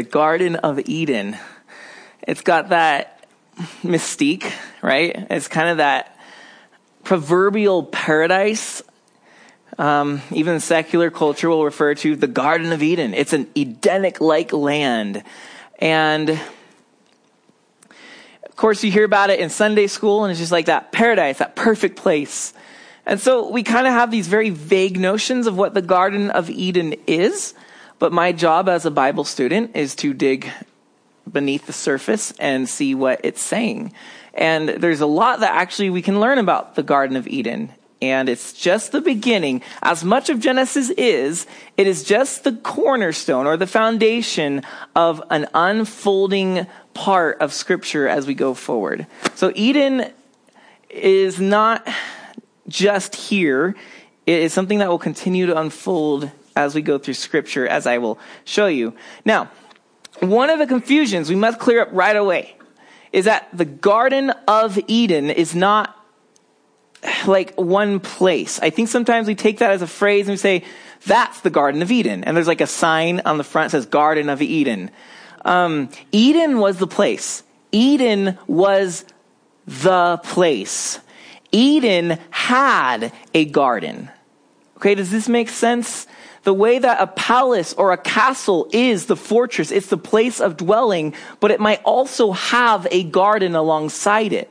the Garden of Eden. It's got that mystique, right? It's kind of that proverbial paradise. Um, even secular culture will refer to the Garden of Eden. It's an Edenic like land. And of course, you hear about it in Sunday school, and it's just like that paradise, that perfect place. And so we kind of have these very vague notions of what the Garden of Eden is. But my job as a Bible student is to dig beneath the surface and see what it's saying. And there's a lot that actually we can learn about the Garden of Eden. And it's just the beginning. As much of Genesis is, it is just the cornerstone or the foundation of an unfolding part of Scripture as we go forward. So Eden is not just here, it is something that will continue to unfold as we go through scripture, as I will show you. Now, one of the confusions we must clear up right away is that the Garden of Eden is not like one place. I think sometimes we take that as a phrase and we say, that's the Garden of Eden. And there's like a sign on the front that says Garden of Eden. Um, Eden was the place. Eden was the place. Eden had a garden. Okay, does this make sense? The way that a palace or a castle is the fortress, it's the place of dwelling, but it might also have a garden alongside it.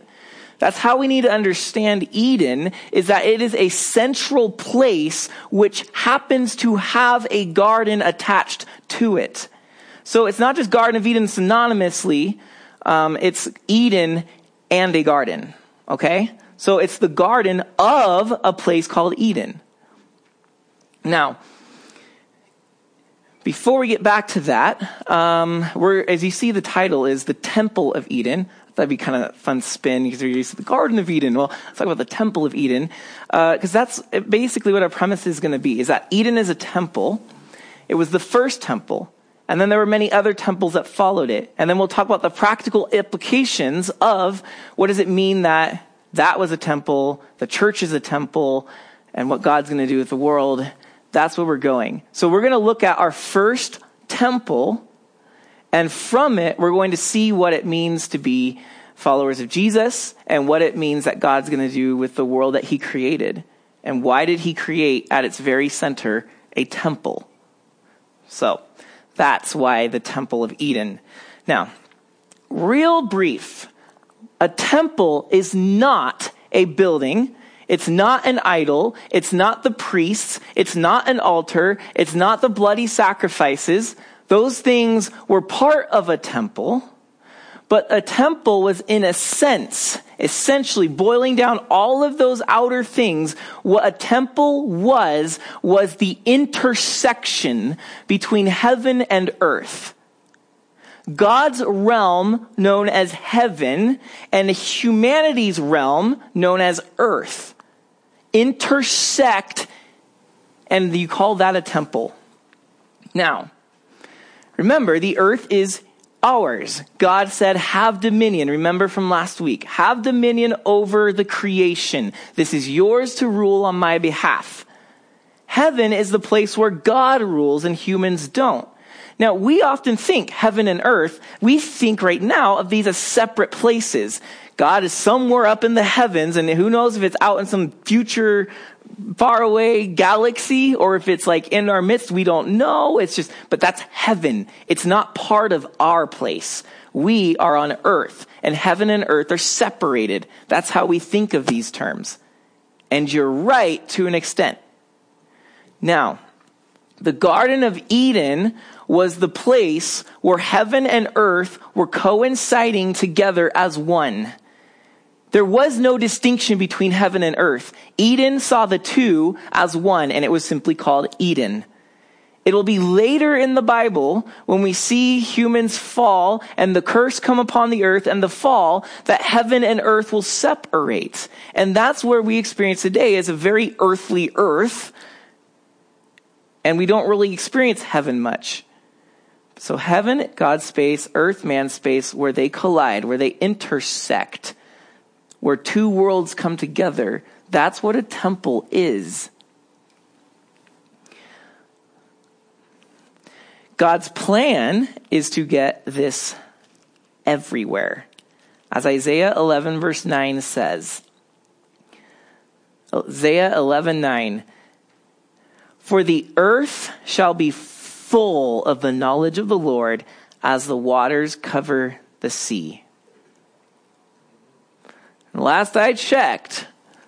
That's how we need to understand Eden is that it is a central place which happens to have a garden attached to it. So it's not just Garden of Eden synonymously, um, it's Eden and a garden. Okay? So it's the garden of a place called Eden. Now, before we get back to that, um, we're, as you see, the title is the Temple of Eden. That'd be kind of fun spin because you're used to the Garden of Eden. Well, let's talk about the Temple of Eden because uh, that's basically what our premise is going to be: is that Eden is a temple. It was the first temple, and then there were many other temples that followed it. And then we'll talk about the practical implications of what does it mean that that was a temple, the church is a temple, and what God's going to do with the world that's where we're going. So we're going to look at our first temple, and from it, we're going to see what it means to be followers of Jesus and what it means that God's going to do with the world that He created. And why did He create at its very center a temple? So that's why the Temple of Eden. Now, real brief a temple is not a building it's not an idol. It's not the priests. It's not an altar. It's not the bloody sacrifices. Those things were part of a temple. But a temple was in a sense, essentially boiling down all of those outer things. What a temple was, was the intersection between heaven and earth. God's realm, known as heaven, and humanity's realm, known as earth intersect, and you call that a temple. Now, remember, the earth is ours. God said, have dominion. Remember from last week. Have dominion over the creation. This is yours to rule on my behalf. Heaven is the place where God rules and humans don't. Now, we often think heaven and earth, we think right now of these as separate places. God is somewhere up in the heavens, and who knows if it's out in some future faraway galaxy or if it's like in our midst, we don't know. It's just, but that's heaven. It's not part of our place. We are on earth, and heaven and earth are separated. That's how we think of these terms. And you're right to an extent. Now, the Garden of Eden was the place where heaven and earth were coinciding together as one. There was no distinction between heaven and earth. Eden saw the two as one, and it was simply called Eden. It'll be later in the Bible when we see humans fall and the curse come upon the earth and the fall that heaven and earth will separate. And that's where we experience today is a very earthly earth. And we don't really experience heaven much. So heaven, God's space, earth, man's space, where they collide, where they intersect where two worlds come together. That's what a temple is. God's plan is to get this everywhere. As Isaiah 11 verse 9 says, Isaiah 11 9, For the earth shall be full of the knowledge of the Lord as the waters cover the sea. And last I checked,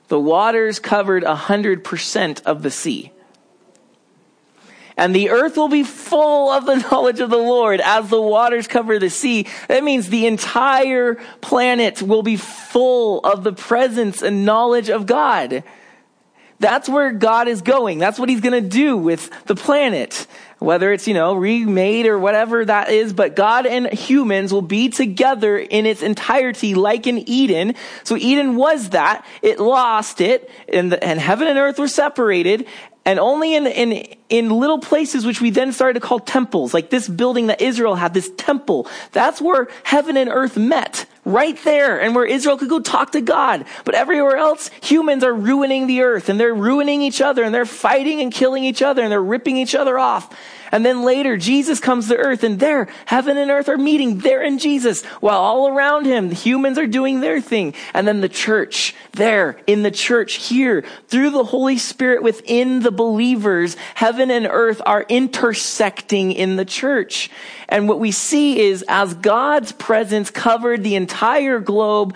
the waters covered 100% of the sea and the earth will be full of the knowledge of the Lord as the waters cover the sea. That means the entire planet will be full of the presence and knowledge of God. That's where God is going. That's what he's going to do with the planet. Whether it's, you know, remade or whatever that is, but God and humans will be together in its entirety like in Eden. So Eden was that. It lost it and, the, and heaven and earth were separated and only in, in, in little places which we then started to call temples, like this building that Israel had, this temple. That's where heaven and earth met. Right there. And where Israel could go talk to God. But everywhere else, humans are ruining the earth and they're ruining each other and they're fighting and killing each other and they're ripping each other off. And then later, Jesus comes to earth and there, heaven and earth are meeting there in Jesus while all around him, the humans are doing their thing. And then the church there in the church here through the Holy Spirit within the believers, heaven and earth are intersecting in the church. And what we see is as God's presence covered the entire globe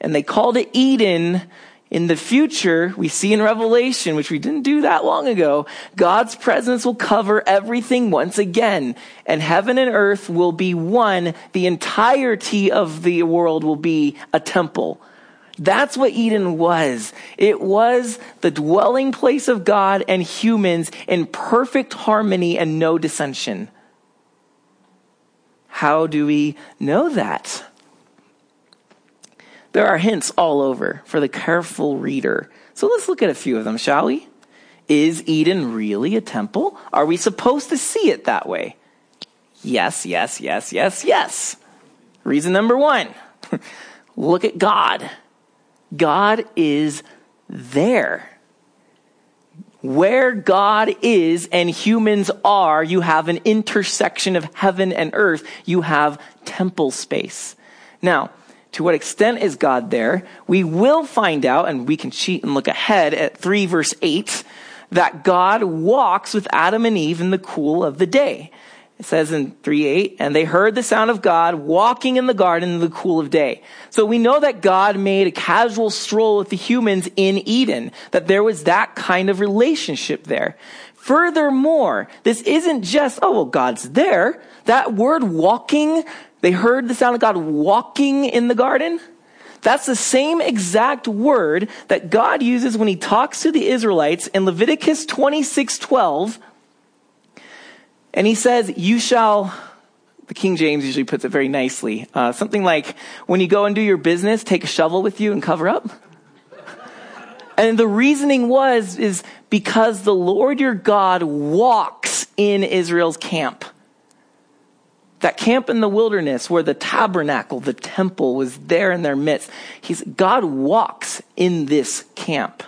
and they called it Eden, in the future, we see in Revelation, which we didn't do that long ago, God's presence will cover everything once again, and heaven and earth will be one. The entirety of the world will be a temple. That's what Eden was. It was the dwelling place of God and humans in perfect harmony and no dissension. How do we know that? There are hints all over for the careful reader. So let's look at a few of them, shall we? Is Eden really a temple? Are we supposed to see it that way? Yes, yes, yes, yes, yes. Reason number one look at God. God is there. Where God is and humans are, you have an intersection of heaven and earth. You have temple space. Now, to what extent is God there? We will find out, and we can cheat and look ahead at 3 verse 8, that God walks with Adam and Eve in the cool of the day. It says in 3 8, and they heard the sound of God walking in the garden in the cool of day. So we know that God made a casual stroll with the humans in Eden, that there was that kind of relationship there. Furthermore, this isn't just, oh, well, God's there. That word walking they heard the sound of God walking in the garden. That's the same exact word that God uses when he talks to the Israelites in Leviticus 26 12. And he says, You shall, the King James usually puts it very nicely, uh, something like, When you go and do your business, take a shovel with you and cover up. and the reasoning was, is because the Lord your God walks in Israel's camp that camp in the wilderness where the tabernacle, the temple was there in their midst. He's, God walks in this camp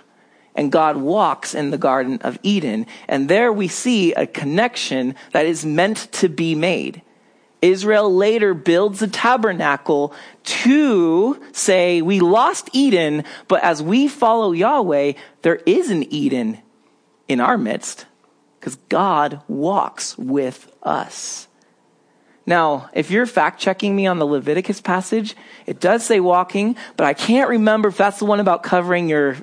and God walks in the Garden of Eden. And there we see a connection that is meant to be made. Israel later builds a tabernacle to say, we lost Eden, but as we follow Yahweh, there is an Eden in our midst because God walks with us. Now, if you're fact checking me on the Leviticus passage, it does say walking, but I can't remember if that's the one about covering your.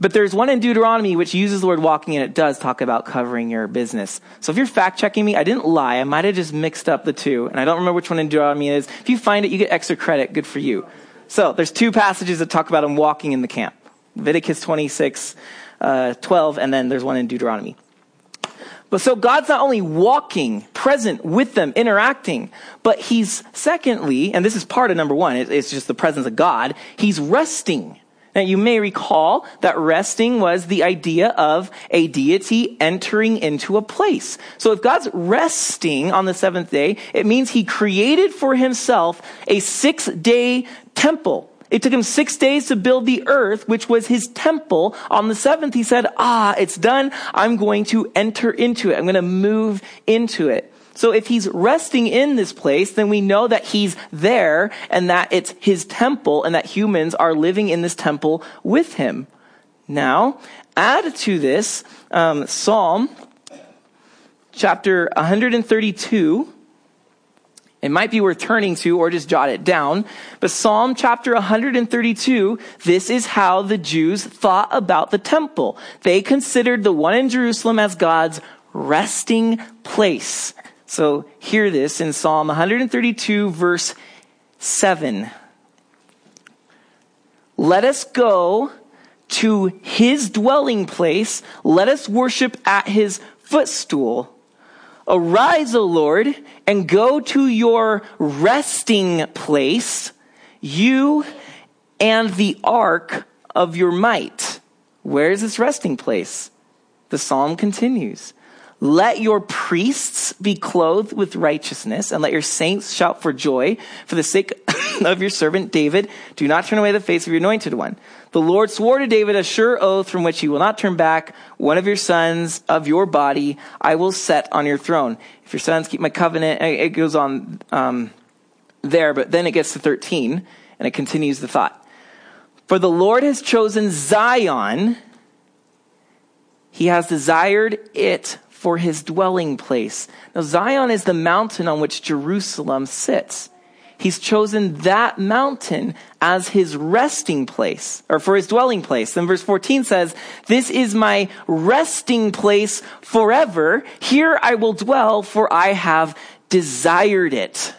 But there's one in Deuteronomy which uses the word walking and it does talk about covering your business. So if you're fact checking me, I didn't lie. I might have just mixed up the two. And I don't remember which one in Deuteronomy is. If you find it, you get extra credit. Good for you. So there's two passages that talk about him walking in the camp. Leviticus 26, uh, 12, and then there's one in Deuteronomy. But so God's not only walking, present with them, interacting, but he's secondly, and this is part of number one, it's just the presence of God, he's resting. Now you may recall that resting was the idea of a deity entering into a place. So if God's resting on the seventh day, it means he created for himself a six day temple It took him six days to build the earth, which was his temple. On the seventh, he said, ah, it's done. I'm going to enter into it. I'm going to move into it. So if he's resting in this place, then we know that he's there and that it's his temple and that humans are living in this temple with him. Now, add to this um, Psalm chapter 132. It might be worth turning to or just jot it down. But Psalm chapter 132, this is how the Jews thought about the temple. They considered the one in Jerusalem as God's resting place. So hear this in Psalm 132 verse 7. Let us go to his dwelling place. Let us worship at his footstool. Arise, O Lord, and go to your resting place, you and the ark of your might. Where is this resting place? The psalm continues. Let your priests be clothed with righteousness, and let your saints shout for joy for the sake of your servant David. Do not turn away the face of your anointed one. The Lord swore to David a sure oath from which he will not turn back. One of your sons of your body I will set on your throne. If your sons keep my covenant, it goes on um, there, but then it gets to 13, and it continues the thought. For the Lord has chosen Zion. He has desired it for his dwelling place. Now, Zion is the mountain on which Jerusalem sits. He's chosen that mountain as his resting place, or for his dwelling place. Then verse 14 says, This is my resting place forever. Here I will dwell, for I have desired it.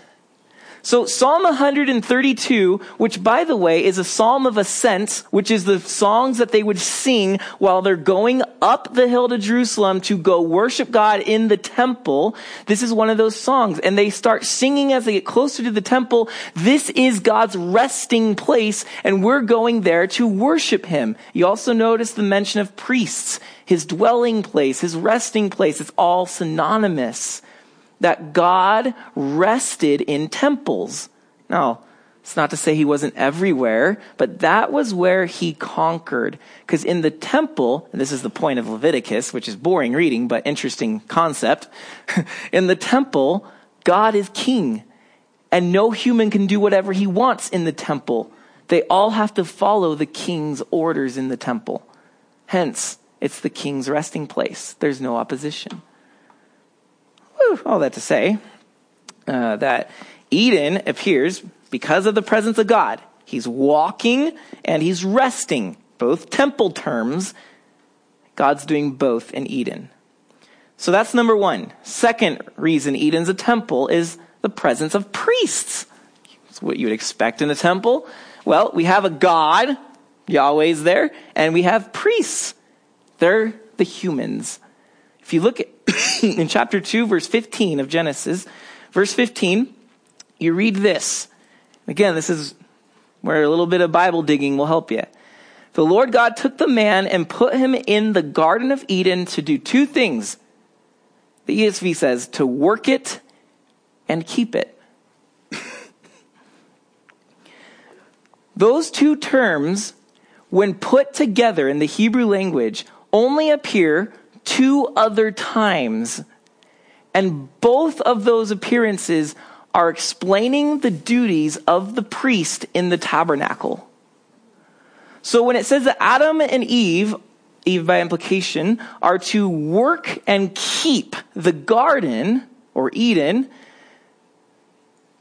So Psalm 132, which by the way is a psalm of ascent, which is the songs that they would sing while they're going up the hill to Jerusalem to go worship God in the temple. This is one of those songs. And they start singing as they get closer to the temple. This is God's resting place and we're going there to worship him. You also notice the mention of priests, his dwelling place, his resting place. It's all synonymous that God rested in temples. Now, it's not to say he wasn't everywhere, but that was where he conquered. Because in the temple, and this is the point of Leviticus, which is boring reading, but interesting concept. in the temple, God is king. And no human can do whatever he wants in the temple. They all have to follow the king's orders in the temple. Hence, it's the king's resting place. There's no opposition all that to say uh, that Eden appears because of the presence of God. He's walking and he's resting, both temple terms. God's doing both in Eden. So that's number one. Second reason Eden's a temple is the presence of priests. It's what you would expect in a temple. Well, we have a God, Yahweh's there, and we have priests. They're the humans. If you look at in chapter 2, verse 15 of Genesis, verse 15, you read this. Again, this is where a little bit of Bible digging will help you. The Lord God took the man and put him in the Garden of Eden to do two things. The ESV says, to work it and keep it. Those two terms, when put together in the Hebrew language, only appear two other times. And both of those appearances are explaining the duties of the priest in the tabernacle. So when it says that Adam and Eve, Eve by implication, are to work and keep the garden or Eden,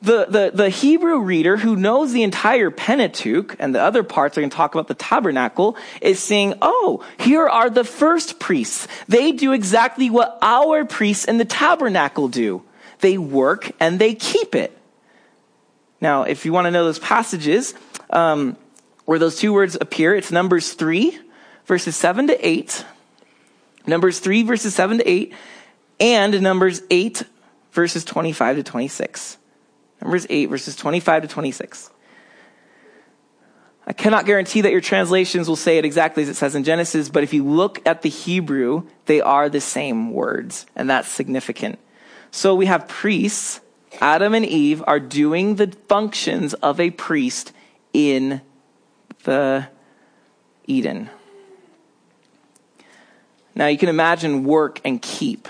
the, the, the Hebrew reader who knows the entire Pentateuch and the other parts are going to talk about the tabernacle is saying, oh, here are the first priests. They do exactly what our priests in the tabernacle do. They work and they keep it. Now, if you want to know those passages um, where those two words appear, it's Numbers 3, verses 7 to 8. Numbers 3, verses 7 to 8. And Numbers 8, verses 25 to 26. Numbers 8, verses 25 to 26. I cannot guarantee that your translations will say it exactly as it says in Genesis, but if you look at the Hebrew, they are the same words, and that's significant. So we have priests. Adam and Eve are doing the functions of a priest in the Eden. Now you can imagine work and keep.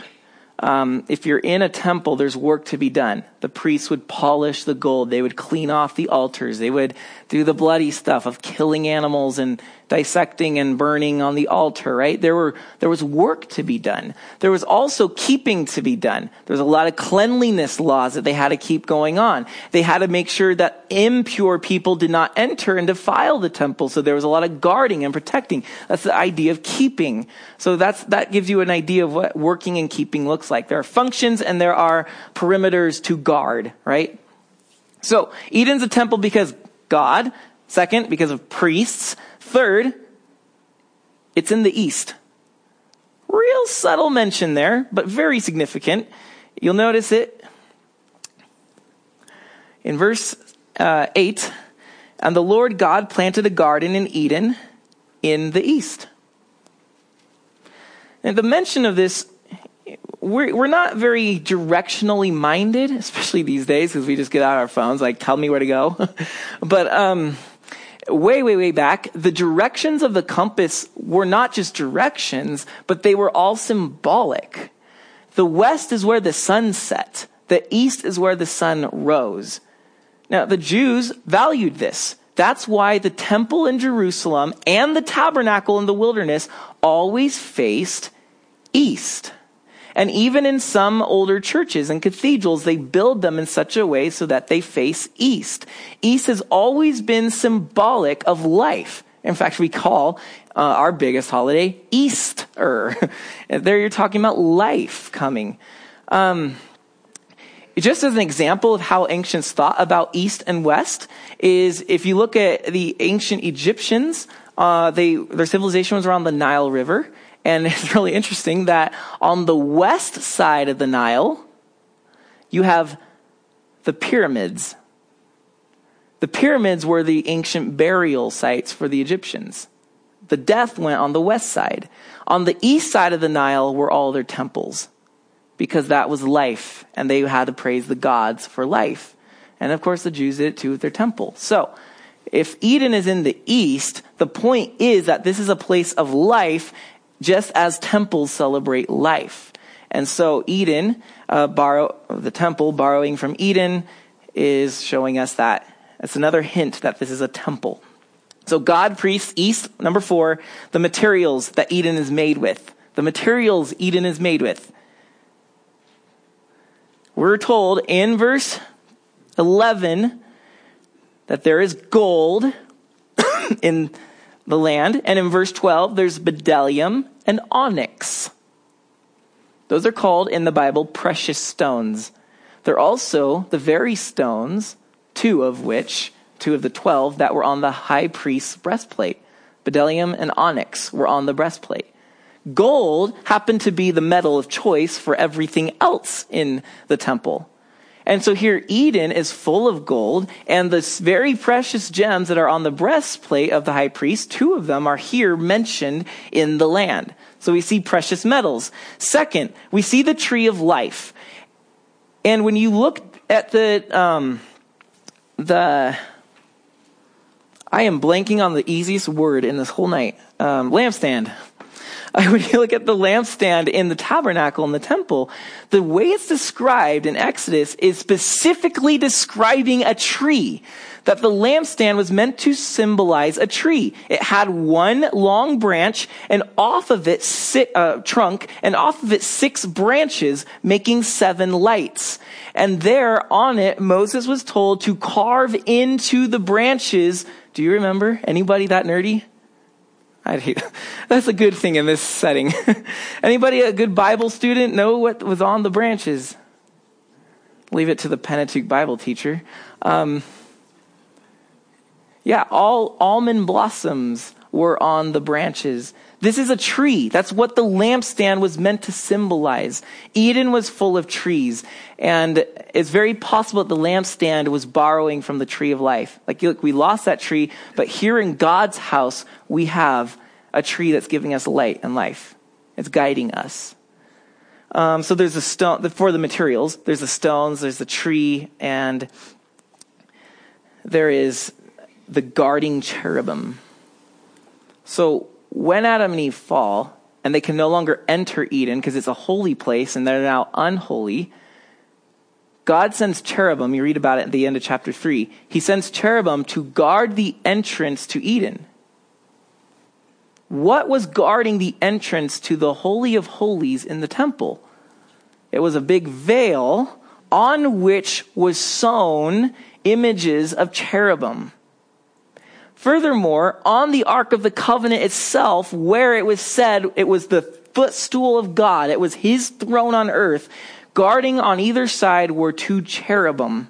Um, if you're in a temple, there's work to be done. The priests would polish the gold. They would clean off the altars. They would do the bloody stuff of killing animals and dissecting and burning on the altar, right? There were, there was work to be done. There was also keeping to be done. There was a lot of cleanliness laws that they had to keep going on. They had to make sure that impure people did not enter and defile the temple. So there was a lot of guarding and protecting. That's the idea of keeping. So that's, that gives you an idea of what working and keeping looks like. There are functions and there are perimeters to guard, right? So Eden's a temple because God. Second, because of priests. Third, it's in the east. Real subtle mention there, but very significant. You'll notice it in verse uh, 8. And the Lord God planted a garden in Eden in the east. And the mention of this we're, we're not very directionally minded, especially these days because we just get out our phones, like, tell me where to go. but, um, way, way, way back, the directions of the compass were not just directions, but they were all symbolic. The west is where the sun set. The east is where the sun rose. Now, the Jews valued this. That's why the temple in Jerusalem and the tabernacle in the wilderness always faced east. And even in some older churches and cathedrals, they build them in such a way so that they face east. East has always been symbolic of life. In fact, we call uh, our biggest holiday Easter. there you're talking about life coming. Um, just as an example of how ancients thought about east and west is if you look at the ancient Egyptians, uh, they, their civilization was around the Nile River. And it's really interesting that on the west side of the Nile, you have the pyramids. The pyramids were the ancient burial sites for the Egyptians. The death went on the west side. On the east side of the Nile were all their temples because that was life and they had to praise the gods for life. And of course, the Jews did it too with their temple. So, if Eden is in the east, the point is that this is a place of life just as temples celebrate life. And so Eden, uh, borrow, the temple borrowing from Eden is showing us that. It's another hint that this is a temple. So God, priests, east, number four, the materials that Eden is made with. The materials Eden is made with. We're told in verse 11 that there is gold in the land. And in verse 12, there's bdellium and onyx. Those are called in the Bible precious stones. They're also the very stones, two of which, two of the twelve, that were on the high priest's breastplate. Bdellium and onyx were on the breastplate. Gold happened to be the metal of choice for everything else in the temple. And so here Eden is full of gold and the very precious gems that are on the breastplate of the high priest, two of them are here mentioned in the land. So we see precious metals. Second, we see the tree of life. And when you look at the, um, the, I am blanking on the easiest word in this whole night. Um, lampstand. when you look at the lampstand in the tabernacle in the temple, the way it's described in Exodus is specifically describing a tree. That the lampstand was meant to symbolize a tree. It had one long branch and off of it, si- uh, trunk, and off of it six branches, making seven lights. And there on it, Moses was told to carve into the branches. Do you remember? Anybody that nerdy? I'd hate, that's a good thing in this setting. Anybody a good Bible student know what was on the branches? Leave it to the Pentateuch Bible teacher. Um, yeah, all almond blossoms were on the branches. This is a tree. That's what the lampstand was meant to symbolize. Eden was full of trees, and it's very possible that the lampstand was borrowing from the tree of life. Like, look, we lost that tree, but here in God's house, we have a tree that's giving us light and life. It's guiding us. Um, so there's a stone for the materials. There's the stones. There's the tree, and there is the guarding cherubim. So when Adam and Eve fall, and they can no longer enter Eden because it's a holy place and they're now unholy, God sends cherubim. You read about it at the end of chapter 3. He sends cherubim to guard the entrance to Eden. What was guarding the entrance to the Holy of Holies in the temple? It was a big veil on which was sewn images of cherubim. Furthermore, on the Ark of the Covenant itself, where it was said it was the footstool of God, it was his throne on earth, guarding on either side were two cherubim.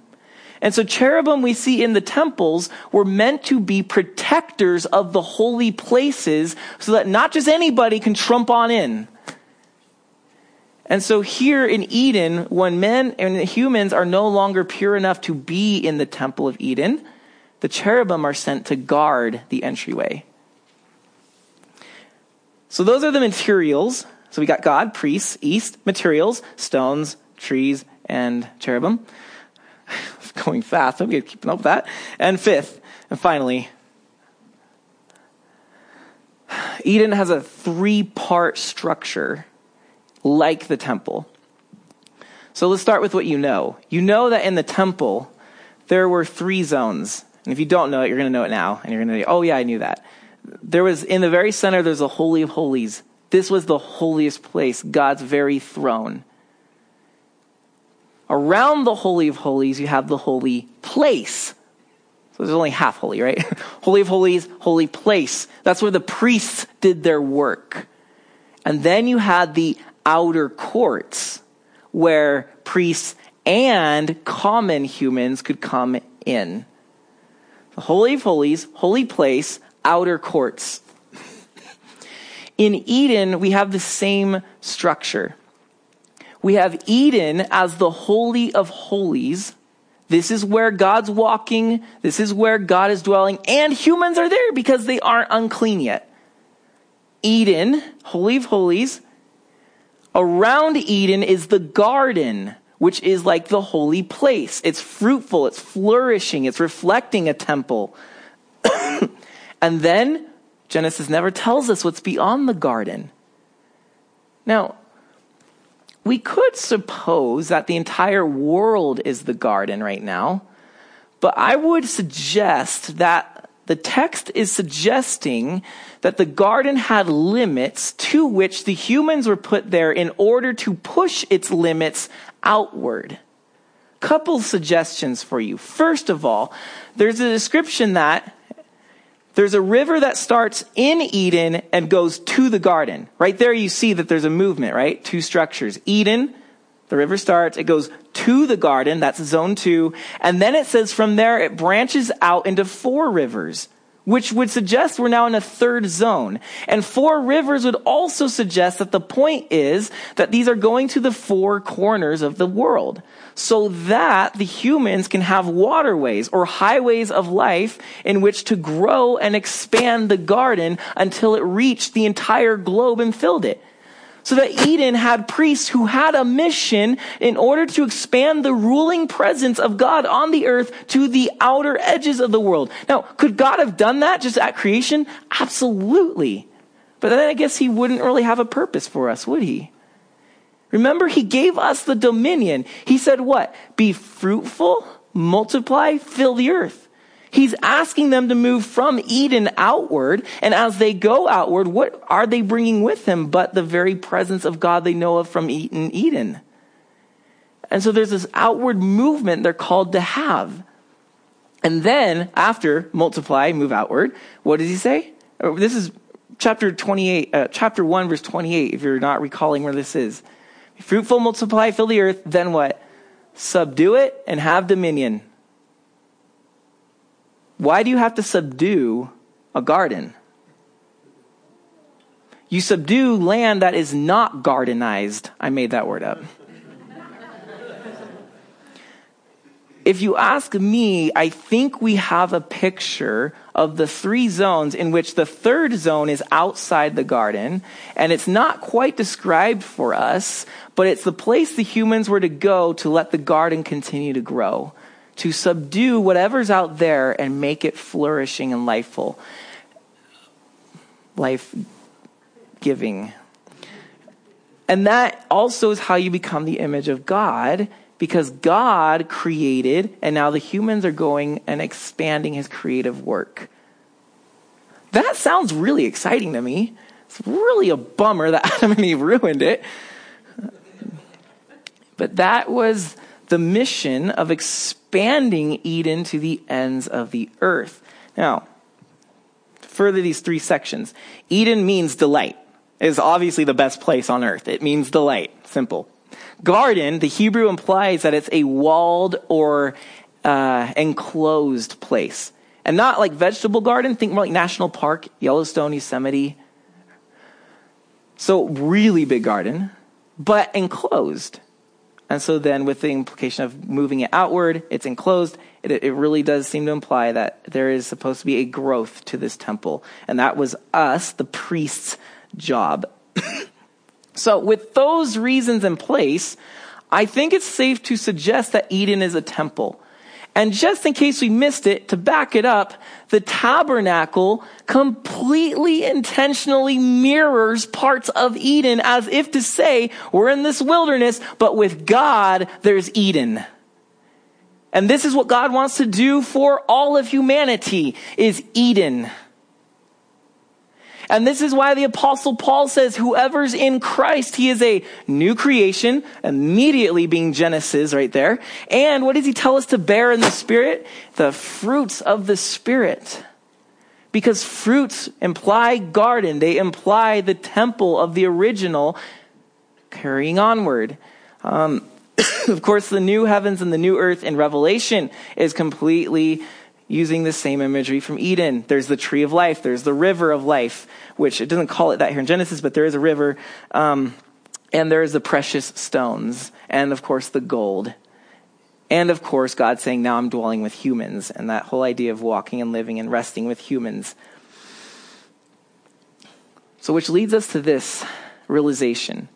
And so cherubim we see in the temples were meant to be protectors of the holy places so that not just anybody can trump on in. And so here in Eden, when men and humans are no longer pure enough to be in the temple of Eden, the cherubim are sent to guard the entryway. So those are the materials. So we got God, priests, east, materials, stones, trees, and cherubim. Going fast, I'm keeping up with that. And fifth, and finally, Eden has a three part structure like the temple. So let's start with what you know. You know that in the temple, there were three zones. And if you don't know it, you're going to know it now. And you're going to say, oh, yeah, I knew that. There was, in the very center, there's a Holy of Holies. This was the holiest place, God's very throne. Around the Holy of Holies, you have the holy place. So there's only half holy, right? holy of Holies, holy place. That's where the priests did their work. And then you had the outer courts where priests and common humans could come in. The Holy of Holies, holy place, outer courts. In Eden, we have the same structure. We have Eden as the Holy of Holies. This is where God's walking. This is where God is dwelling. And humans are there because they aren't unclean yet. Eden, Holy of Holies. Around Eden is the garden which is like the holy place. It's fruitful, it's flourishing, it's reflecting a temple. and then Genesis never tells us what's beyond the garden. Now, we could suppose that the entire world is the garden right now, but I would suggest that the text is suggesting that the garden had limits to which the humans were put there in order to push its limits outward. Couple suggestions for you. First of all, there's a description that there's a river that starts in Eden and goes to the garden. Right there you see that there's a movement, right? Two structures. Eden, the river starts, it goes to the garden, that's zone two, and then it says from there it branches out into four rivers which would suggest we're now in a third zone. And four rivers would also suggest that the point is that these are going to the four corners of the world so that the humans can have waterways or highways of life in which to grow and expand the garden until it reached the entire globe and filled it. So that Eden had priests who had a mission in order to expand the ruling presence of God on the earth to the outer edges of the world. Now, could God have done that just at creation? Absolutely. But then I guess he wouldn't really have a purpose for us, would he? Remember, he gave us the dominion. He said what? Be fruitful, multiply, fill the earth. He's asking them to move from Eden outward. And as they go outward, what are they bringing with them but the very presence of God they know of from Eden, Eden? And so there's this outward movement they're called to have. And then after multiply, move outward, what does he say? Oh, this is chapter 28, uh, chapter 1, verse 28, if you're not recalling where this is. Fruitful, multiply, fill the earth, then what? Subdue it and have dominion. Why do you have to subdue a garden? You subdue land that is not gardenized. I made that word up. if you ask me, I think we have a picture of the three zones in which the third zone is outside the garden, and it's not quite described for us, but it's the place the humans were to go to let the garden continue to grow to subdue whatever's out there and make it flourishing and lifeful, life giving. And that also is how you become the image of God because God created, and now the humans are going and expanding his creative work. That sounds really exciting to me. It's really a bummer that Adam and Eve ruined it. But that was the mission of expanding Eden to the ends of the earth. Now, further these three sections. Eden means delight. It is obviously the best place on earth. It means delight. Simple. Garden, the Hebrew implies that it's a walled or uh, enclosed place. And not like vegetable garden, think more like national park, Yellowstone, Yosemite. So, really big garden, but enclosed. And so then, with the implication of moving it outward, it's enclosed. It, it, really does seem to imply that there is supposed to be a growth to this temple. And that was us, the priest's job. so, with those reasons in place, I think it's safe to suggest that Eden is a temple. And just in case we missed it, to back it up, the tabernacle completely intentionally mirrors parts of Eden as if to say, we're in this wilderness, but with God, there's Eden. And this is what God wants to do for all of humanity, is Eden. And this is why the apostle Paul says, whoever's in Christ, he is a new creation, immediately being Genesis right there. And what does he tell us to bear in the Spirit? The fruits of the Spirit. Because fruits imply garden. They imply the temple of the original carrying onward. Um, of course, the new heavens and the new earth in Revelation is completely using the same imagery from Eden. There's the tree of life, there's the river of life, which it doesn't call it that here in Genesis, but there is a river. Um, and there is the precious stones, and of course the gold. And of course, God saying, Now I'm dwelling with humans, and that whole idea of walking and living and resting with humans. So, which leads us to this realization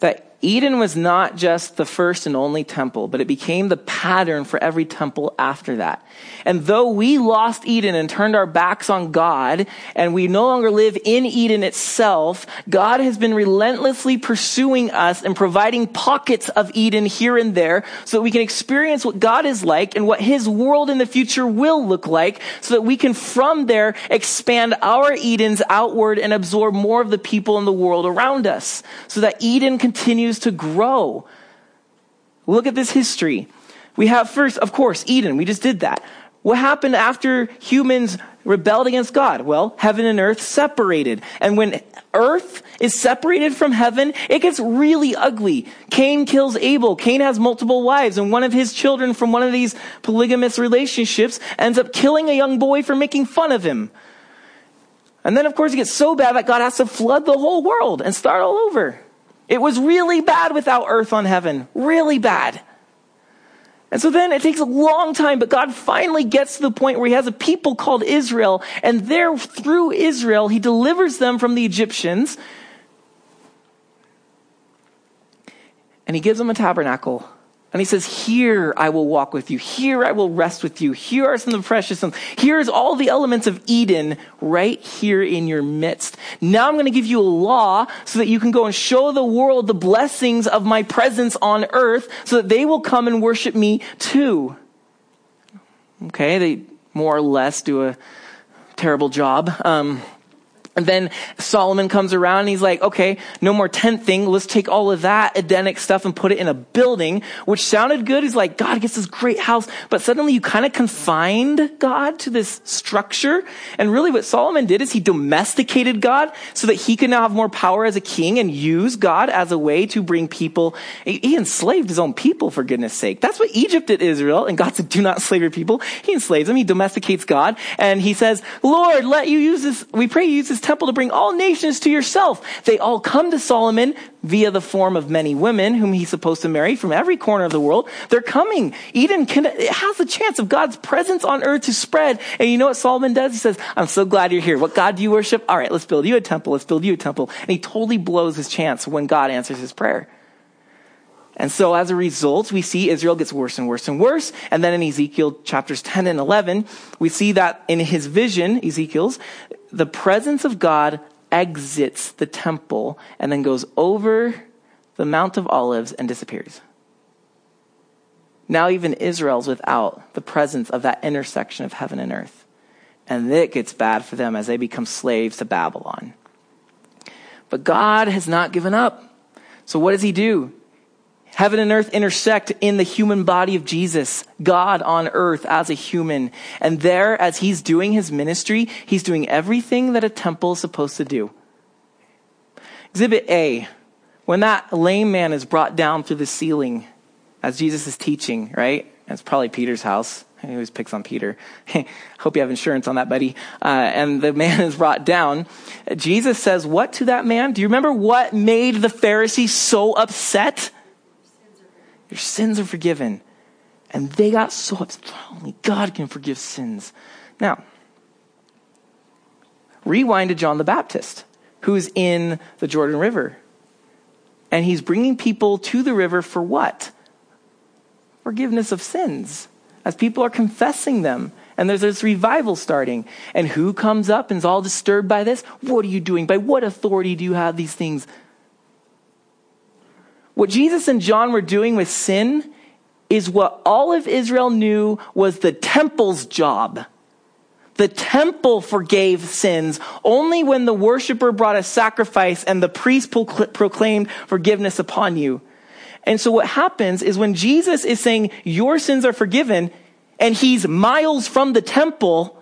that Eden was not just the first and only temple, but it became the pattern for every temple after that. And though we lost Eden and turned our backs on God, and we no longer live in Eden itself, God has been relentlessly pursuing us and providing pockets of Eden here and there so that we can experience what God is like and what His world in the future will look like so that we can from there expand our Edens outward and absorb more of the people in the world around us so that Eden continues continues to grow. Look at this history. We have first, of course, Eden. We just did that. What happened after humans rebelled against God? Well, heaven and earth separated. And when earth is separated from heaven, it gets really ugly. Cain kills Abel. Cain has multiple wives, and one of his children from one of these polygamous relationships ends up killing a young boy for making fun of him. And then, of course, it gets so bad that God has to flood the whole world and start all over. It was really bad without earth on heaven. Really bad. And so then it takes a long time, but God finally gets to the point where he has a people called Israel, and there through Israel, he delivers them from the Egyptians. And he gives them a tabernacle and he says, Here I will walk with you. Here I will rest with you. Here are some of the precious things. Here's all the elements of Eden right here in your midst. Now I'm going to give you a law so that you can go and show the world the blessings of my presence on earth so that they will come and worship me too. Okay, they more or less do a terrible job. Um, and then Solomon comes around and he's like, okay, no more tent thing. Let's take all of that Edenic stuff and put it in a building, which sounded good. He's like, God gets this great house. But suddenly you kind of confined God to this structure. And really what Solomon did is he domesticated God so that he could now have more power as a king and use God as a way to bring people. He enslaved his own people for goodness sake. That's what Egypt did Israel. And God said, do not slave your people. He enslaves them. He domesticates God. And he says, Lord, let you use this. We pray you use this temple to bring all nations to yourself. They all come to Solomon via the form of many women whom he's supposed to marry from every corner of the world. They're coming. Eden can, it has the chance of God's presence on earth to spread. And you know what Solomon does? He says, I'm so glad you're here. What God do you worship? All right, let's build you a temple. Let's build you a temple. And he totally blows his chance when God answers his prayer. And so as a result, we see Israel gets worse and worse and worse. And then in Ezekiel chapters 10 and 11, we see that in his vision, Ezekiel's, the presence of God exits the temple and then goes over the Mount of Olives and disappears. Now even Israel's without the presence of that intersection of heaven and earth. And it gets bad for them as they become slaves to Babylon. But God has not given up. So what does he do? Heaven and earth intersect in the human body of Jesus, God on earth as a human. And there, as he's doing his ministry, he's doing everything that a temple is supposed to do. Exhibit A, when that lame man is brought down through the ceiling as Jesus is teaching, right? It's probably Peter's house. He always picks on Peter. Hope you have insurance on that, buddy. Uh, and the man is brought down. Jesus says, What to that man? Do you remember what made the Pharisees so upset? Your sins are forgiven. And they got so upset. Only God can forgive sins. Now, rewind to John the Baptist, who's in the Jordan River. And he's bringing people to the river for what? Forgiveness of sins as people are confessing them. And there's this revival starting. And who comes up and is all disturbed by this? What are you doing? By what authority do you have these things? What Jesus and John were doing with sin is what all of Israel knew was the temple's job. The temple forgave sins only when the worshiper brought a sacrifice and the priest proclaimed forgiveness upon you. And so what happens is when Jesus is saying, your sins are forgiven, and he's miles from the temple,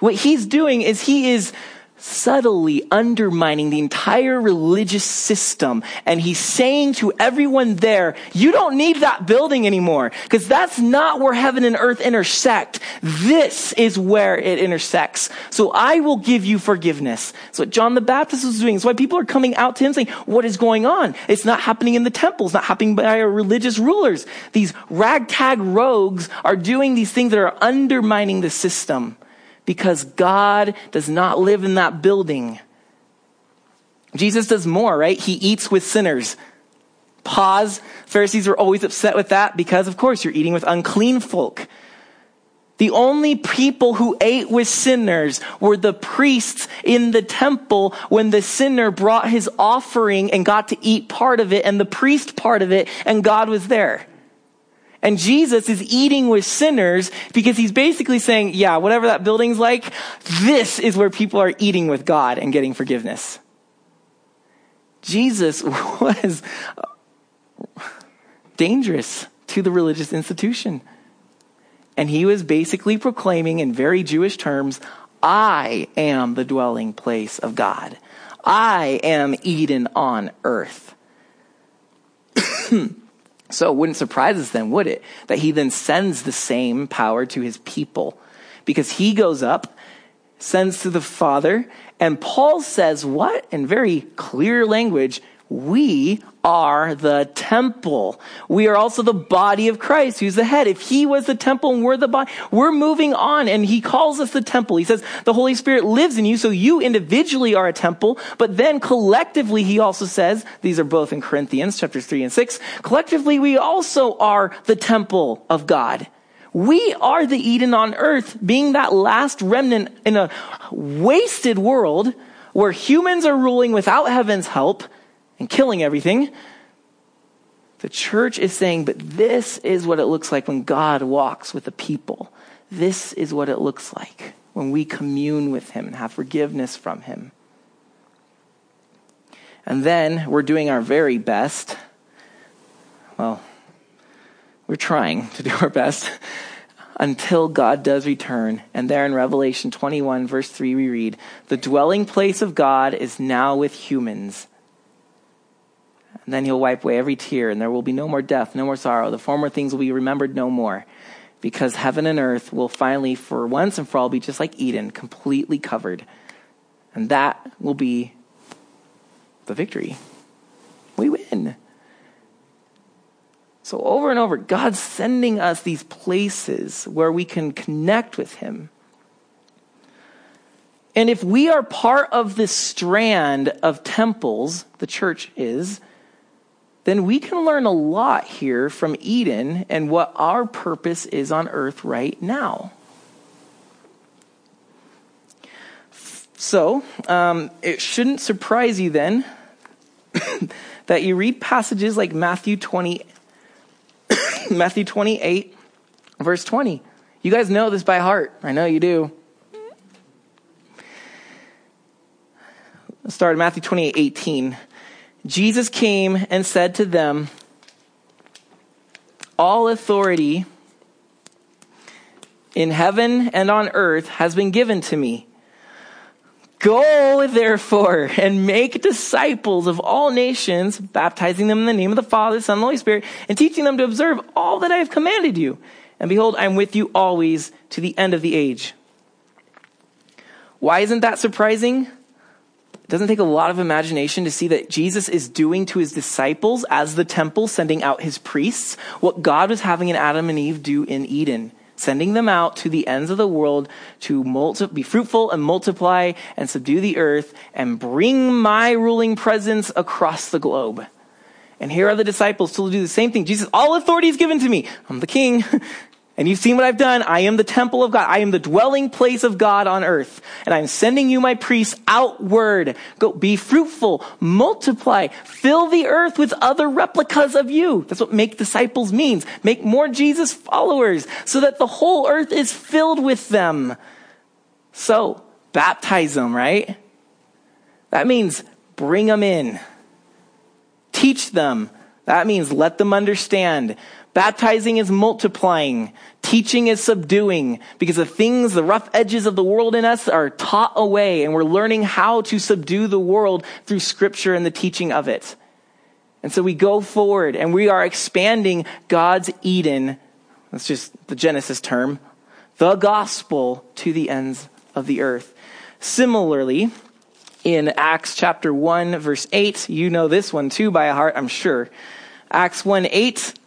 what he's doing is he is subtly undermining the entire religious system. And he's saying to everyone there, you don't need that building anymore because that's not where heaven and earth intersect. This is where it intersects. So I will give you forgiveness. So what John the Baptist was doing. It's why people are coming out to him saying, what is going on? It's not happening in the temple. It's not happening by our religious rulers. These ragtag rogues are doing these things that are undermining the system because God does not live in that building. Jesus does more, right? He eats with sinners. Pause. Pharisees were always upset with that because, of course, you're eating with unclean folk. The only people who ate with sinners were the priests in the temple when the sinner brought his offering and got to eat part of it and the priest part of it and God was there. And Jesus is eating with sinners because he's basically saying, yeah, whatever that building's like, this is where people are eating with God and getting forgiveness. Jesus was dangerous to the religious institution. And he was basically proclaiming in very Jewish terms, I am the dwelling place of God. I am Eden on earth. So it wouldn't surprise us then, would it? That he then sends the same power to his people. Because he goes up, sends to the Father, and Paul says what? In very clear language, we are the temple. We are also the body of Christ, who's the head. If he was the temple and we're the body, we're moving on and he calls us the temple. He says the Holy Spirit lives in you, so you individually are a temple, but then collectively he also says, these are both in Corinthians chapters 3 and 6, collectively we also are the temple of God. We are the Eden on earth, being that last remnant in a wasted world where humans are ruling without heaven's help and killing everything. The church is saying, but this is what it looks like when God walks with the people. This is what it looks like when we commune with Him and have forgiveness from Him. And then we're doing our very best. Well, we're trying to do our best until God does return. And there in Revelation 21, verse 3, we read, The dwelling place of God is now with humans and then he'll wipe away every tear, and there will be no more death, no more sorrow. The former things will be remembered no more. Because heaven and earth will finally, for once and for all, be just like Eden, completely covered. And that will be the victory. We win. So, over and over, God's sending us these places where we can connect with Him. And if we are part of this strand of temples, the church is, then we can learn a lot here from Eden and what our purpose is on earth right now. So, um, it shouldn't surprise you then that you read passages like Matthew 20, Matthew 28, verse 20. You guys know this by heart. I know you do. Start at Matthew 28, 18. Jesus came and said to them, All authority in heaven and on earth has been given to me. Go, therefore, and make disciples of all nations, baptizing them in the name of the Father, Son, and the Holy Spirit, and teaching them to observe all that I have commanded you. And behold, I am with you always to the end of the age. Why isn't that surprising? It doesn't take a lot of imagination to see that Jesus is doing to his disciples as the temple sending out his priests what God was having Adam and Eve do in Eden sending them out to the ends of the world to multi- be fruitful and multiply and subdue the earth and bring my ruling presence across the globe. And here are the disciples to do the same thing. Jesus, all authority is given to me. I'm the king. And you've seen what I've done. I am the temple of God. I am the dwelling place of God on earth. And I'm sending you my priests outward. Go be fruitful, multiply, fill the earth with other replicas of you. That's what make disciples means. Make more Jesus followers so that the whole earth is filled with them. So baptize them, right? That means bring them in. Teach them. That means let them understand. Baptizing is multiplying. Teaching is subduing because the things, the rough edges of the world in us are taught away and we're learning how to subdue the world through scripture and the teaching of it. And so we go forward and we are expanding God's Eden. That's just the Genesis term. The gospel to the ends of the earth. Similarly, in Acts chapter 1 verse 8, you know this one too by heart, I'm sure. Acts 1 8,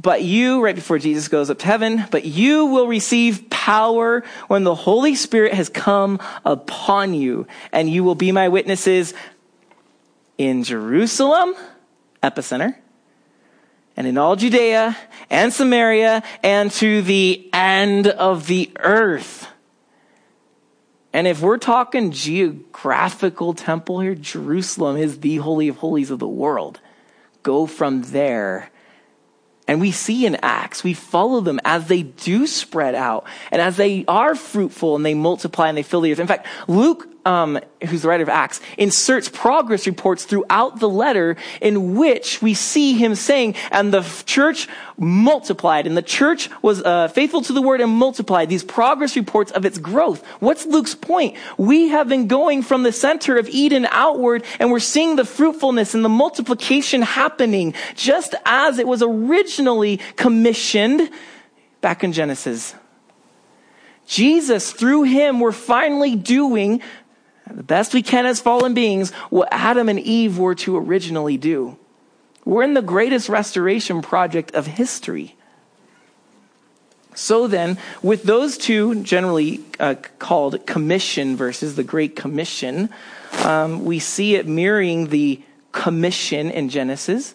but you, right before Jesus goes up to heaven, but you will receive power when the Holy Spirit has come upon you, and you will be my witnesses in Jerusalem, epicenter, and in all Judea and Samaria and to the end of the earth. And if we're talking geographical temple here, Jerusalem is the holy of holies of the world. Go from there and we see in Acts, we follow them as they do spread out and as they are fruitful and they multiply and they fill the earth. In fact, Luke um, who's the writer of Acts, inserts progress reports throughout the letter in which we see him saying, and the church multiplied, and the church was uh, faithful to the word and multiplied. These progress reports of its growth. What's Luke's point? We have been going from the center of Eden outward, and we're seeing the fruitfulness and the multiplication happening just as it was originally commissioned back in Genesis. Jesus, through him, we're finally doing the best we can as fallen beings, what Adam and Eve were to originally do. We're in the greatest restoration project of history. So then, with those two generally uh, called commission verses, the Great Commission, um, we see it mirroring the commission in Genesis,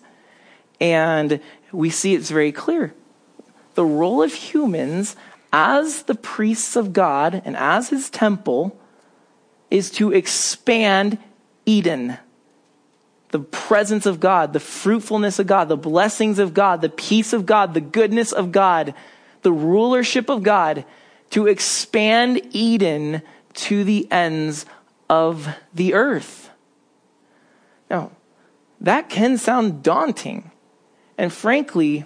and we see it's very clear. The role of humans as the priests of God and as his temple is to expand Eden. The presence of God, the fruitfulness of God, the blessings of God, the peace of God, the goodness of God, the rulership of God, to expand Eden to the ends of the earth. Now, that can sound daunting. And frankly,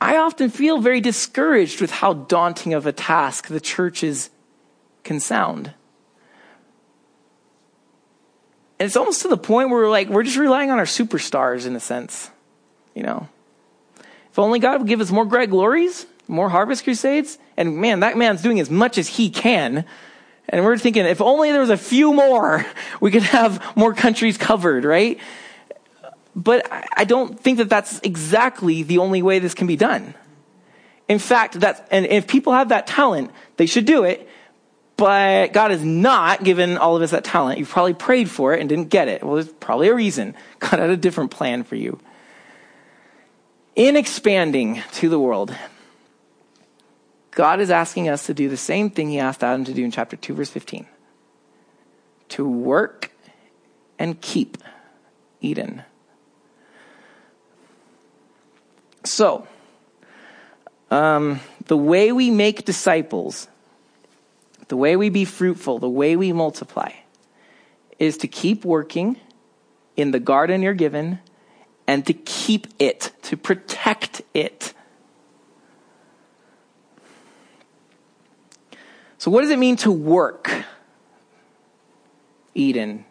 I often feel very discouraged with how daunting of a task the church is can sound. And it's almost to the point where we're like, we're just relying on our superstars in a sense. You know? If only God would give us more Greg Lauries, more Harvest Crusades, and man, that man's doing as much as he can. And we're thinking, if only there was a few more, we could have more countries covered, right? But I don't think that that's exactly the only way this can be done. In fact, that's, and if people have that talent, they should do it. But God has not given all of us that talent. You've probably prayed for it and didn't get it. Well, there's probably a reason. God had a different plan for you. In expanding to the world, God is asking us to do the same thing he asked Adam to do in chapter 2, verse 15 to work and keep Eden. So, um, the way we make disciples, the way we be fruitful, the way we multiply, is to keep working in the garden you're given and to keep it, to protect it. So, what does it mean to work Eden?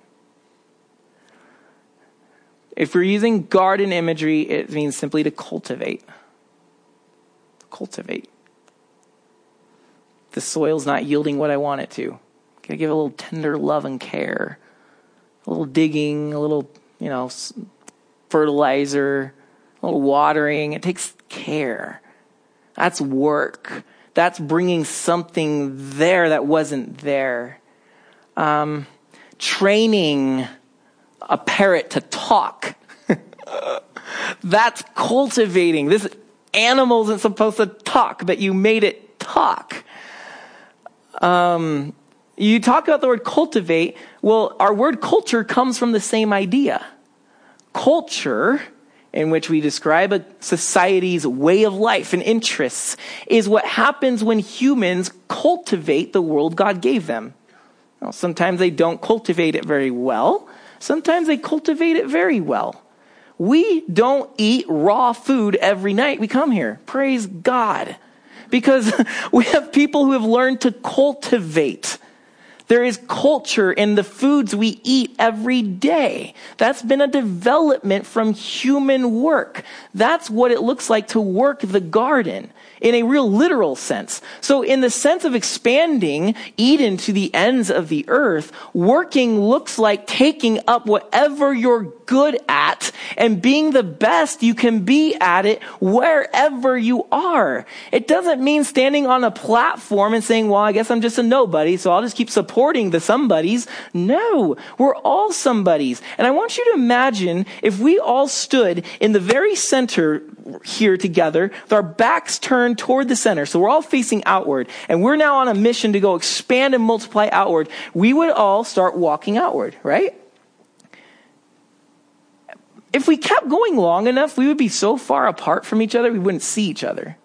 If we're using garden imagery, it means simply to cultivate. Cultivate. The soil's not yielding what I want it to. Gotta give a little tender love and care. A little digging, a little, you know, fertilizer, a little watering. It takes care. That's work. That's bringing something there that wasn't there. Um, training a parrot to talk. That's cultivating. This animal isn't supposed to talk, but you made it talk. Um, you talk about the word cultivate. Well, our word culture comes from the same idea. Culture, in which we describe a society's way of life and interests, is what happens when humans cultivate the world God gave them. Well, sometimes they don't cultivate it very well. Sometimes they cultivate it very well. We don't eat raw food every night we come here. Praise God. Because we have people who have learned to cultivate. There is culture in the foods we eat every day. That's been a development from human work. That's what it looks like to work the garden in a real literal sense. So in the sense of expanding Eden to the ends of the earth, working looks like taking up whatever you're good at and being the best you can be at it wherever you are. It doesn't mean standing on a platform and saying, well, I guess I'm just a nobody, so I'll just keep supporting the somebodies. No, we're all somebodies. And I want you to imagine if we all stood in the very center here together with our backs turned toward the center. So we're all facing outward and we're now on a mission to go expand and multiply outward. We would all start walking outward, right? If we kept going long enough, we would be so far apart from each other, we wouldn't see each other.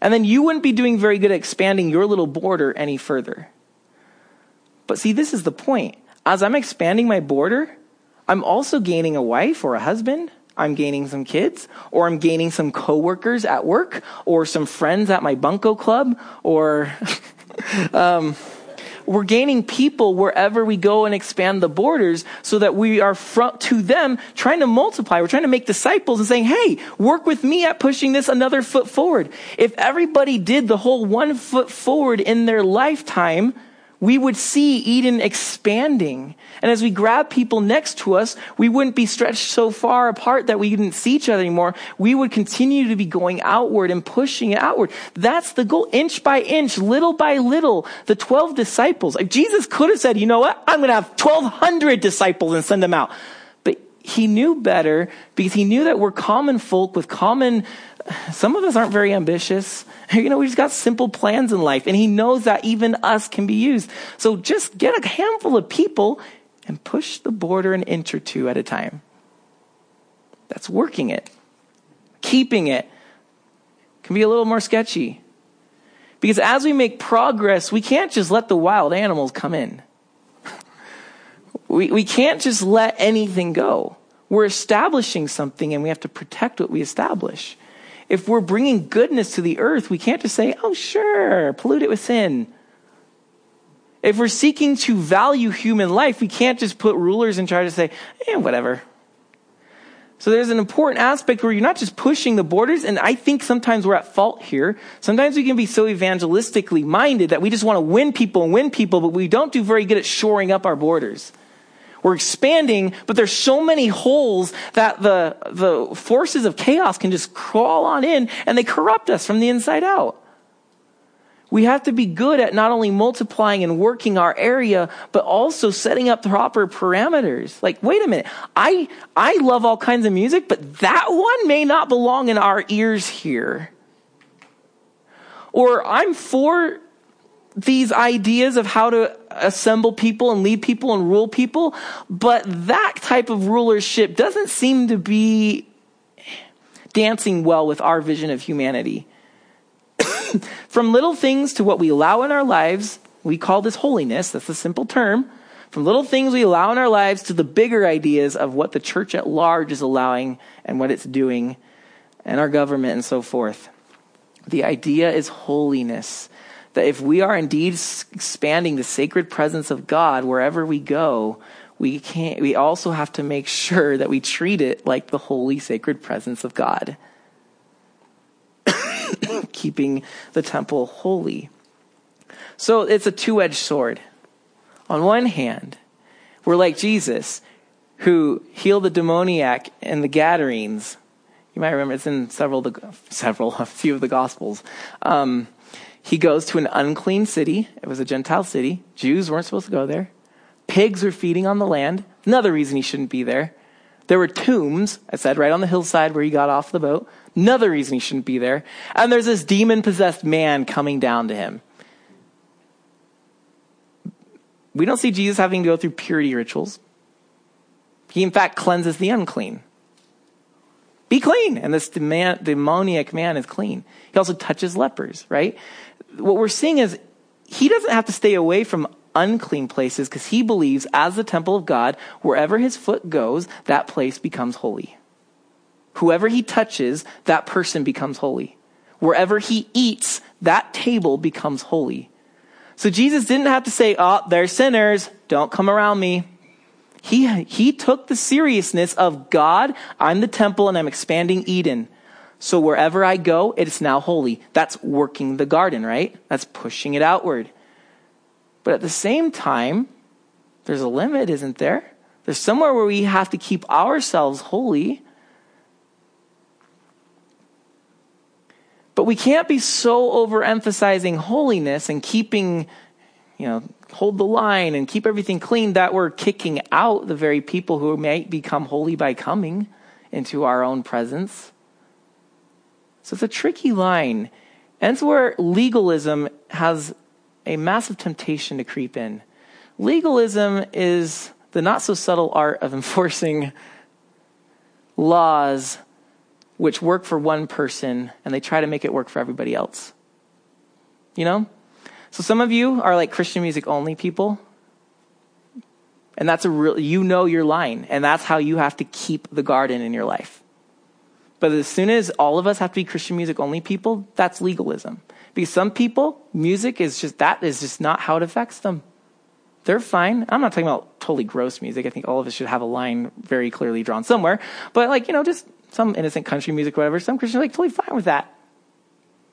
And then you wouldn't be doing very good at expanding your little border any further. But see, this is the point. As I'm expanding my border, I'm also gaining a wife or a husband. I'm gaining some kids, or I'm gaining some coworkers at work, or some friends at my bunco club, or um, we're gaining people wherever we go and expand the borders so that we are front to them trying to multiply. We're trying to make disciples and saying, hey, work with me at pushing this another foot forward. If everybody did the whole one foot forward in their lifetime, we would see Eden expanding. And as we grab people next to us, we wouldn't be stretched so far apart that we didn't see each other anymore. We would continue to be going outward and pushing it outward. That's the goal. Inch by inch, little by little, the 12 disciples. Like Jesus could have said, you know what? I'm going to have 1200 disciples and send them out. But he knew better because he knew that we're common folk with common some of us aren't very ambitious. You know, we just got simple plans in life, and He knows that even us can be used. So just get a handful of people and push the border an inch or two at a time. That's working it. Keeping it can be a little more sketchy. Because as we make progress, we can't just let the wild animals come in. we, we can't just let anything go. We're establishing something and we have to protect what we establish if we're bringing goodness to the earth, we can't just say, oh, sure, pollute it with sin. If we're seeking to value human life, we can't just put rulers in charge and say, eh, whatever. So there's an important aspect where you're not just pushing the borders, and I think sometimes we're at fault here. Sometimes we can be so evangelistically minded that we just want to win people and win people, but we don't do very good at shoring up our borders. We're expanding, but there's so many holes that the, the forces of chaos can just crawl on in and they corrupt us from the inside out. We have to be good at not only multiplying and working our area, but also setting up proper parameters. Like, wait a minute. I, I love all kinds of music, but that one may not belong in our ears here. Or I'm for these ideas of how to assemble people and lead people and rule people, but that type of rulership doesn't seem to be dancing well with our vision of humanity. From little things to what we allow in our lives, we call this holiness. That's a simple term. From little things we allow in our lives to the bigger ideas of what the church at large is allowing and what it's doing, and our government and so forth. The idea is holiness. That if we are indeed expanding the sacred presence of God wherever we go, we can't, we also have to make sure that we treat it like the holy sacred presence of God. Keeping the temple holy. So it's a two edged sword. On one hand, we're like Jesus, who healed the demoniac and the Gadarenes. You might remember it's in several, the, several, a few of the Gospels. Um, he goes to an unclean city. It was a Gentile city. Jews weren't supposed to go there. Pigs were feeding on the land. Another reason he shouldn't be there. There were tombs, I said, right on the hillside where he got off the boat. Another reason he shouldn't be there. And there's this demon possessed man coming down to him. We don't see Jesus having to go through purity rituals. He, in fact, cleanses the unclean. Be clean. And this demoniac man is clean. He also touches lepers, right? What we're seeing is he doesn't have to stay away from unclean places because he believes, as the temple of God, wherever his foot goes, that place becomes holy. Whoever he touches, that person becomes holy. Wherever he eats, that table becomes holy. So Jesus didn't have to say, oh, they're sinners. Don't come around me. He, he took the seriousness of God, I'm the temple and I'm expanding Eden. So wherever I go, it is now holy. That's working the garden, right? That's pushing it outward. But at the same time, there's a limit, isn't there? There's somewhere where we have to keep ourselves holy. But we can't be so overemphasizing holiness and keeping, you know, hold the line and keep everything clean that we're kicking out the very people who might become holy by coming into our own presence. So it's a tricky line. And it's where legalism has a massive temptation to creep in. Legalism is the not so subtle art of enforcing laws which work for one person and they try to make it work for everybody else. You know? So some of you are like Christian music only people. And that's a real, you know your line. And that's how you have to keep the garden in your life. But as soon as all of us have to be Christian music only people, that's legalism. Because some people, music is just, that is just not how it affects them. They're fine. I'm not talking about totally gross music. I think all of us should have a line very clearly drawn somewhere. But like, you know, just some innocent country music, whatever. Some Christians are like totally fine with that.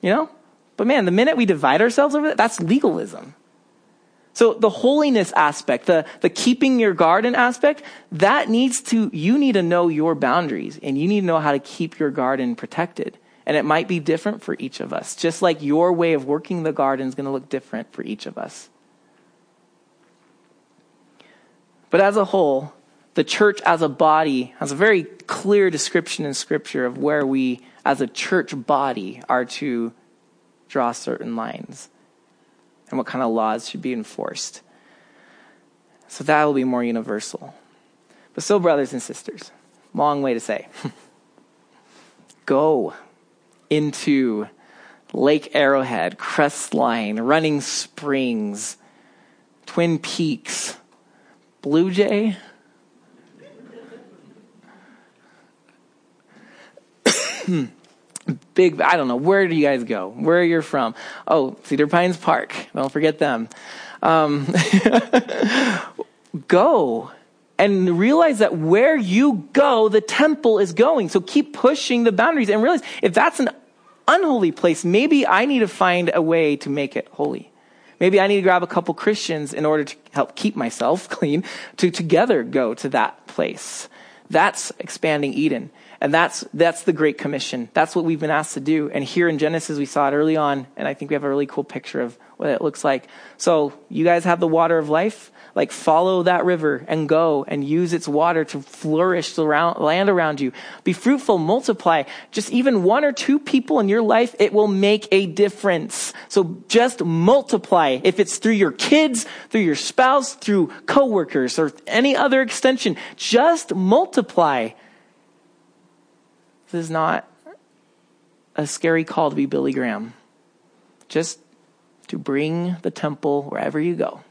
You know? But man, the minute we divide ourselves over that, that's legalism. So the holiness aspect, the, the keeping your garden aspect, that needs to, you need to know your boundaries and you need to know how to keep your garden protected. And it might be different for each of us, just like your way of working the garden is going to look different for each of us. But as a whole, the church as a body has a very clear description in Scripture of where we, as a church body, are to draw certain lines and what kind of laws should be enforced. So that will be more universal. But so, brothers and sisters, long way to say go into Lake Arrowhead, Crestline, Running Springs, Twin Peaks, Blue Jay. Big, I don't know, where do you guys go? Where are you from? Oh, Cedar Pines Park. Don't forget them. Um, go and realize that where you go, the temple is going. So keep pushing the boundaries and realize if that's an unholy place, maybe I need to find a way to make it holy. Maybe I need to grab a couple Christians in order to help keep myself clean to together go to that place. That's expanding Eden. And that's, that's the Great Commission. That's what we've been asked to do. And here in Genesis, we saw it early on, and I think we have a really cool picture of what it looks like. So you guys have the water of life like follow that river and go and use its water to flourish the land around you. Be fruitful, multiply. Just even one or two people in your life, it will make a difference. So just multiply. If it's through your kids, through your spouse, through coworkers, or any other extension, just multiply. This is not a scary call to be Billy Graham. Just to bring the temple wherever you go.